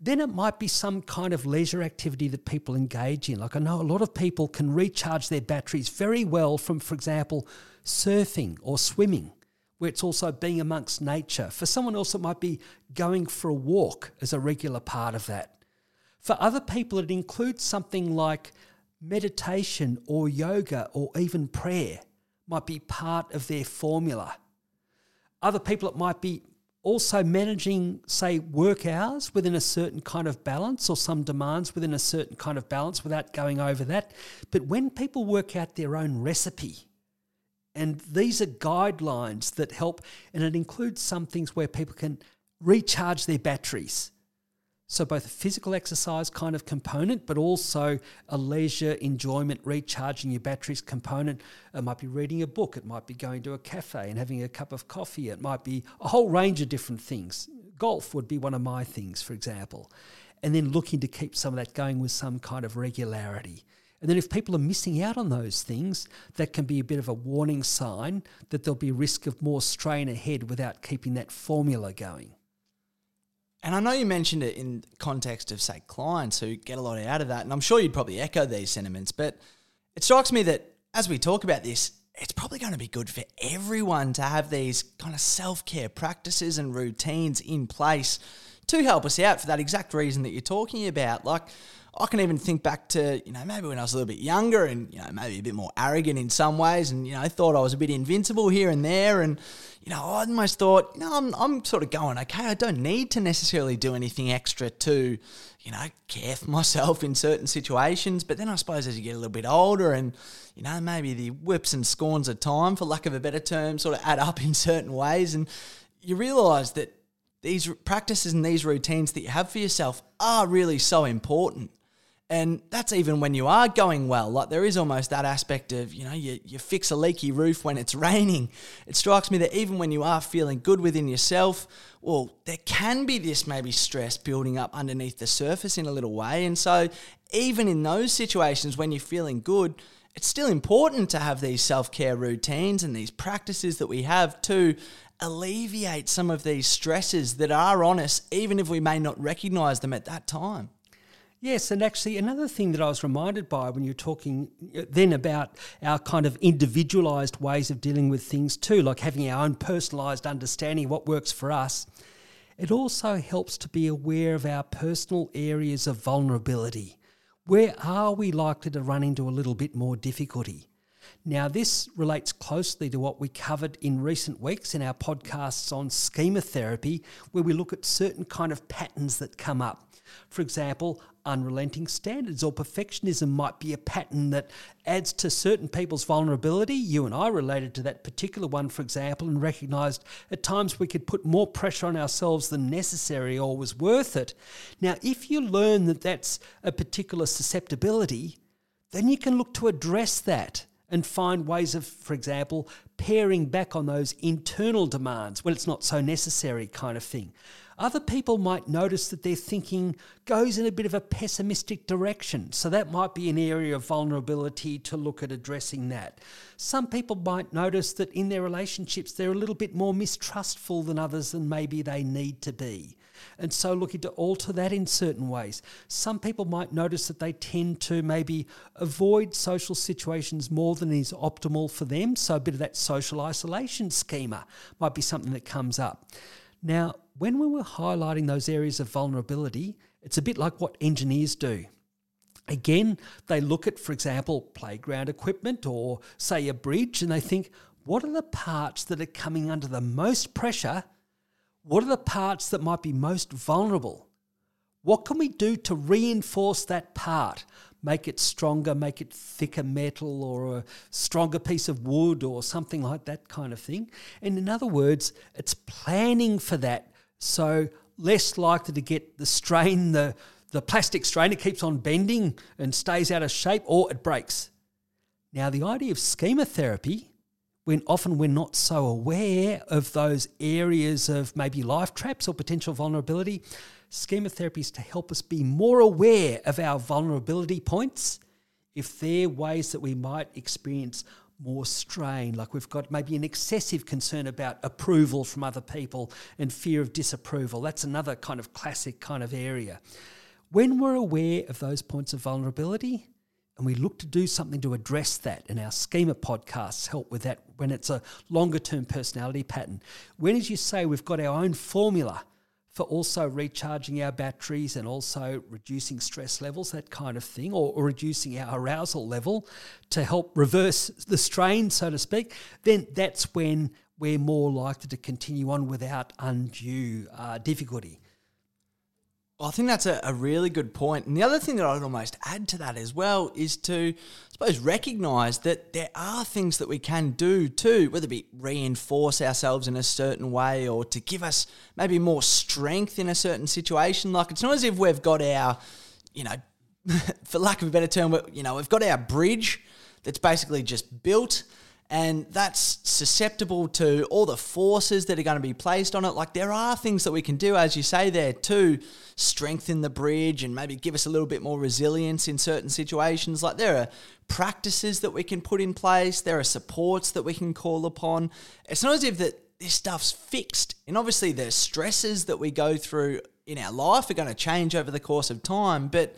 then it might be some kind of leisure activity that people engage in. Like I know a lot of people can recharge their batteries very well from, for example, surfing or swimming, where it's also being amongst nature. For someone else, it might be going for a walk as a regular part of that. For other people, it includes something like meditation or yoga or even prayer might be part of their formula. Other people, it might be also managing, say, work hours within a certain kind of balance or some demands within a certain kind of balance without going over that. But when people work out their own recipe, and these are guidelines that help, and it includes some things where people can recharge their batteries so, both a physical exercise kind of component, but also a leisure, enjoyment, recharging your batteries component. It might be reading a book, it might be going to a cafe and having a cup of coffee, it might be a whole range of different things. Golf would be one of my things, for example. And then looking to keep some of that going with some kind of regularity. And then, if people are missing out on those things, that can be a bit of a warning sign that there'll be risk of more strain ahead without keeping that formula going. And I know you mentioned it in context of, say, clients who get a lot out of that. And I'm sure you'd probably echo these sentiments. But it strikes me that as we talk about this, it's probably going to be good for everyone to have these kind of self care practices and routines in place to help us out for that exact reason that you're talking about. Like, I can even think back to, you know, maybe when I was a little bit younger and, you know, maybe a bit more arrogant in some ways and, you know, thought I was a bit invincible here and there. And, you know, I almost thought, you know, I'm, I'm sort of going, okay, I don't need to necessarily do anything extra to, you know, care for myself in certain situations. But then I suppose as you get a little bit older and, you know, maybe the whips and scorns of time, for lack of a better term, sort of add up *laughs* in certain ways. And you realise that these practices and these routines that you have for yourself are really so important. And that's even when you are going well. Like there is almost that aspect of, you know, you, you fix a leaky roof when it's *laughs* raining. It strikes me that even when you are feeling good within yourself, well, there can be this maybe stress building up underneath the surface in a little way. And so even in those situations when you're feeling good, it's still important to have these self care routines and these practices that we have to alleviate some of these stresses that are on us, even if we may not recognize them at that time. Yes, and actually, another thing that I was reminded by when you're talking uh, then about our kind of individualized ways of dealing with things too, like having our own personalized understanding of what works for us, it also helps to be aware of our personal areas of vulnerability. Where are we likely to run into a little bit more difficulty? Now, this relates closely to what we covered in recent weeks in our podcasts on schema therapy, where we look at certain kind of patterns that come up. For example, unrelenting standards or perfectionism might be a pattern that adds to certain people's vulnerability. You and I related to that particular one, for example, and recognized at times we could put more pressure on ourselves than necessary or was worth it. Now, if you learn that that's a particular susceptibility, then you can look to address that and find ways of, for example, paring back on those internal demands when it's not so necessary, kind of thing. Other people might notice that their thinking goes in a bit of a pessimistic direction. So that might be an area of vulnerability to look at addressing that. Some people might notice that in their relationships they're a little bit more mistrustful than others than maybe they need to be. And so looking to alter that in certain ways. Some people might notice that they tend to maybe avoid social situations more than is optimal for them. So a bit of that social isolation schema might be something that comes up. Now, when we were highlighting those areas of vulnerability, it's a bit like what engineers do. Again, they look at, for example, playground equipment or, say, a bridge, and they think, what are the parts that are coming under the most pressure? What are the parts that might be most vulnerable? What can we do to reinforce that part? Make it stronger, make it thicker metal or a stronger piece of wood or something like that kind of thing. And in other words, it's planning for that so less likely to get the strain, the, the plastic strain, it keeps on bending and stays out of shape or it breaks. Now, the idea of schema therapy, when often we're not so aware of those areas of maybe life traps or potential vulnerability, schema therapy is to help us be more aware of our vulnerability points if they're ways that we might experience more strain, like we've got maybe an excessive concern about approval from other people and fear of disapproval. That's another kind of classic kind of area. When we're aware of those points of vulnerability, and we look to do something to address that, and our schema podcasts help with that when it's a longer term personality pattern. When, as you say, we've got our own formula for also recharging our batteries and also reducing stress levels, that kind of thing, or, or, reducing our arousal level to help reverse the strain, so to speak, then that's when we're more likely to continue on without undue uh, difficulty. Well, I think that's a, a, really good point. And the other thing that I'd almost add to that as well is to, I suppose, recognize that there are things that we can do too, whether it be reinforce ourselves in a certain way or to give us maybe more strength in a certain situation. Like it's not as if we've got our, you know, *laughs* for lack of a better term, you know, we've got our bridge that's basically just built and that's susceptible to all the forces that are going to be placed on it. Like there are things that we can do, as you say there, to strengthen the bridge and maybe give us a little bit more resilience in certain situations. Like there are practices that we can put in place, there are supports that we can call upon. It's not as if that this stuff's fixed. And obviously the stresses that we go through in our life are going to change over the course of time, but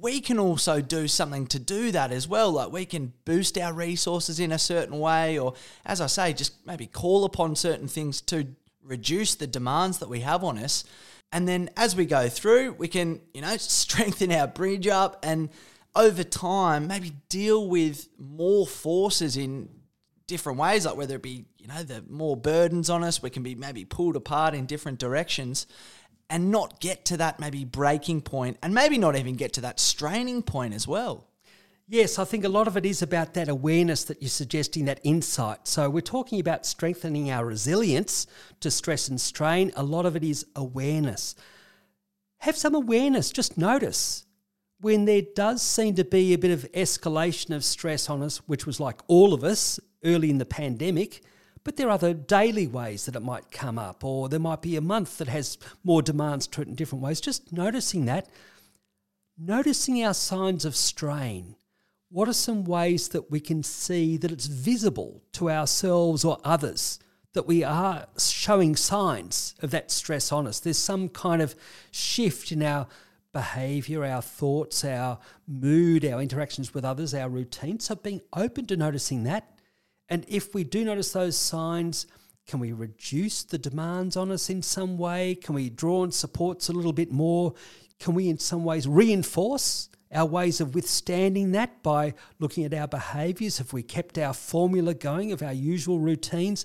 we can also do something to do that as well. Like we can boost our resources in a certain way, or as I say, just maybe call upon certain things to reduce the demands that we have on us. And then as we go through, we can, you know, *laughs* strengthen our bridge up and over time maybe deal with more forces in different ways, like whether it be, you know, the more burdens on us, we can be maybe pulled apart in different directions and not get to that maybe breaking point and maybe not even get to that straining point as well. Yes, I think a lot of it is about that awareness that you're suggesting, that insight. So, we're talking about strengthening our resilience to stress and strain. A lot of it is awareness. Have some awareness, just notice when there does seem to be a bit of escalation of stress on us, which was like all of us early in the pandemic. But there are other daily ways that it might come up, or there might be a month that has more demands to it in different ways. Just noticing that, noticing our signs of strain what are some ways that we can see that it's visible to ourselves or others that we are showing signs of that stress on us? There's some kind of shift in our behavior, our thoughts, our mood, our interactions with others, our routine. So being open to noticing that. And if we do notice those signs, can we reduce the demands on us in some way? Can we draw on supports a little bit more? Can we, in some ways, reinforce our ways of withstanding that by looking at our behaviours. Have we kept our formula going of our usual routines?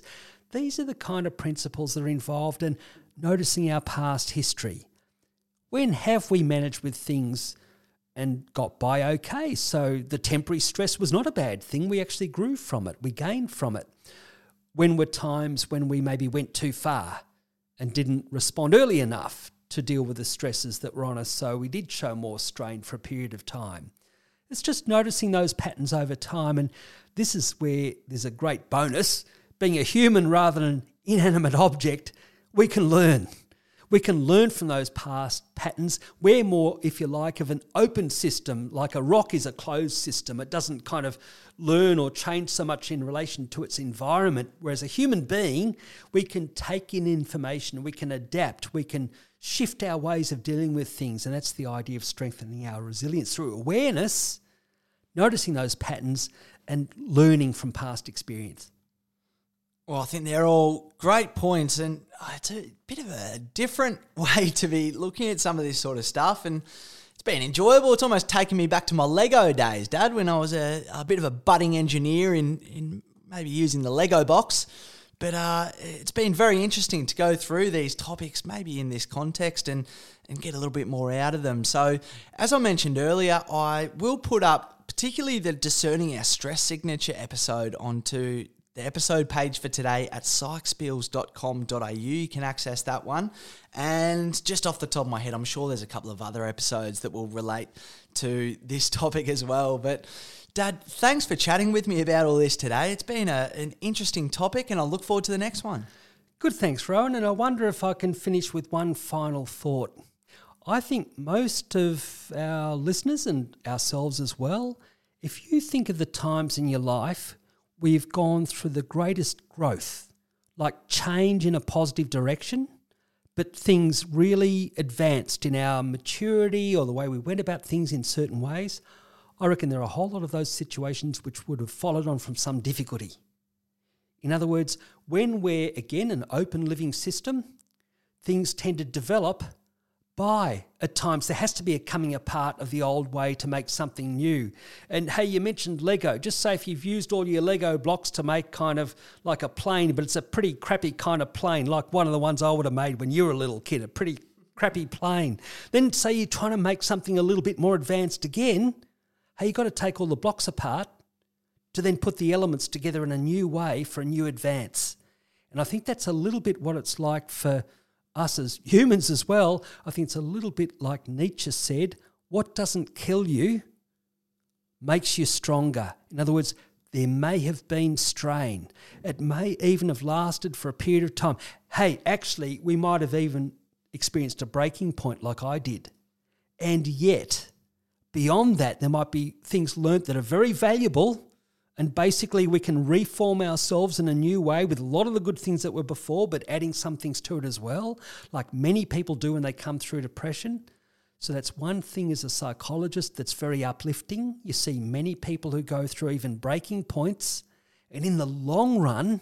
These are the kind of principles that are involved in noticing our past history. When have we managed with things and got by okay? So the temporary stress was not a bad thing. We actually grew from it, we gained from it. When were times when we maybe went too far and didn't respond early enough to deal with the stresses that were on us. So we did show more strain for a period of time. It's just noticing those patterns over time. And this is where there's a great bonus. Being a human rather than an inanimate object, we can learn. We can learn from those past patterns. We're more, if you like, of an open system, like a rock is a closed system. It doesn't kind of learn or change so much in relation to its environment. Whereas a human being, we can take in information, we can adapt, we can shift our ways of dealing with things. And that's the idea of strengthening our resilience through awareness, noticing those patterns, and learning from past experience. Well, I think they're all great points, and it's a bit of a different *laughs* way to be looking at some of this sort of stuff. And it's been enjoyable. It's almost taken me back to my Lego days, Dad, when I was a, a bit of a budding engineer in, in maybe using the Lego box. But uh, it's been very interesting to go through these topics, maybe in this context, and, and get a little bit more out of them. So, as I mentioned earlier, I will put up particularly the discerning our stress signature episode onto the episode page for today at psychskills.com.au. You can access that one. And just off the top of my head, I'm sure there's a couple of other episodes that will relate to this *laughs* topic as well. But Dad, thanks for chatting with me about all this today. It's been a, an interesting topic, and I look forward to the next one. Good, thanks, Rowan. And I wonder if I can finish with one final thought. I think most of our listeners and ourselves as well, if you think of the times in your life we've gone through the greatest growth, like change in a positive direction, but things really advanced in our maturity or the way we went about things in certain ways, I reckon there are a whole lot of those situations which would have followed on from some difficulty. In other words, when we're again an open living system, things tend to develop by at times there has to be a coming apart of the old way to make something new. And hey, you mentioned Lego. Just say if you've used all your Lego blocks to make kind of like a plane, but it's a pretty crappy kind of plane, like one of the ones I would have made when you were a little kid, a pretty crappy plane. Then say you're trying to make something a little bit more advanced again Hey, you've got to take all the blocks apart to then put the elements together in a new way for a new advance. And I think that's a little bit what it's like for us as humans as well. I think it's a little bit like Nietzsche said what doesn't kill you makes you stronger. In other words, there may have been strain. It may even have lasted for a period of time. Hey, actually, we might have even experienced a breaking point like I did. And yet, beyond that, there might be things learnt that are very valuable. And basically, we can reform ourselves in a new way with a lot of the good things that were before, but adding some things to it as well, like many people do when they come through depression. So that's one thing as a psychologist that's very uplifting. You see many people who go through even breaking points, and in the long run,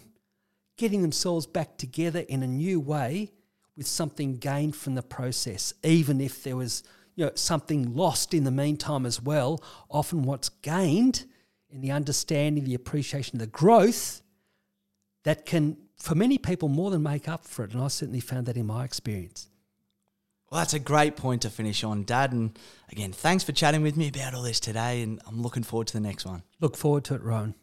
getting themselves back together in a new way with something gained from the process, even if there was you know something lost in the meantime as well. Often, what's gained in the understanding, the appreciation, the growth that can, for many people, more than make up for it. And I certainly found that in my experience. Well, that's a great point to finish on, Dad. And again, thanks for chatting with me about all this today. And I'm looking forward to the next one. Look forward to it, Rowan.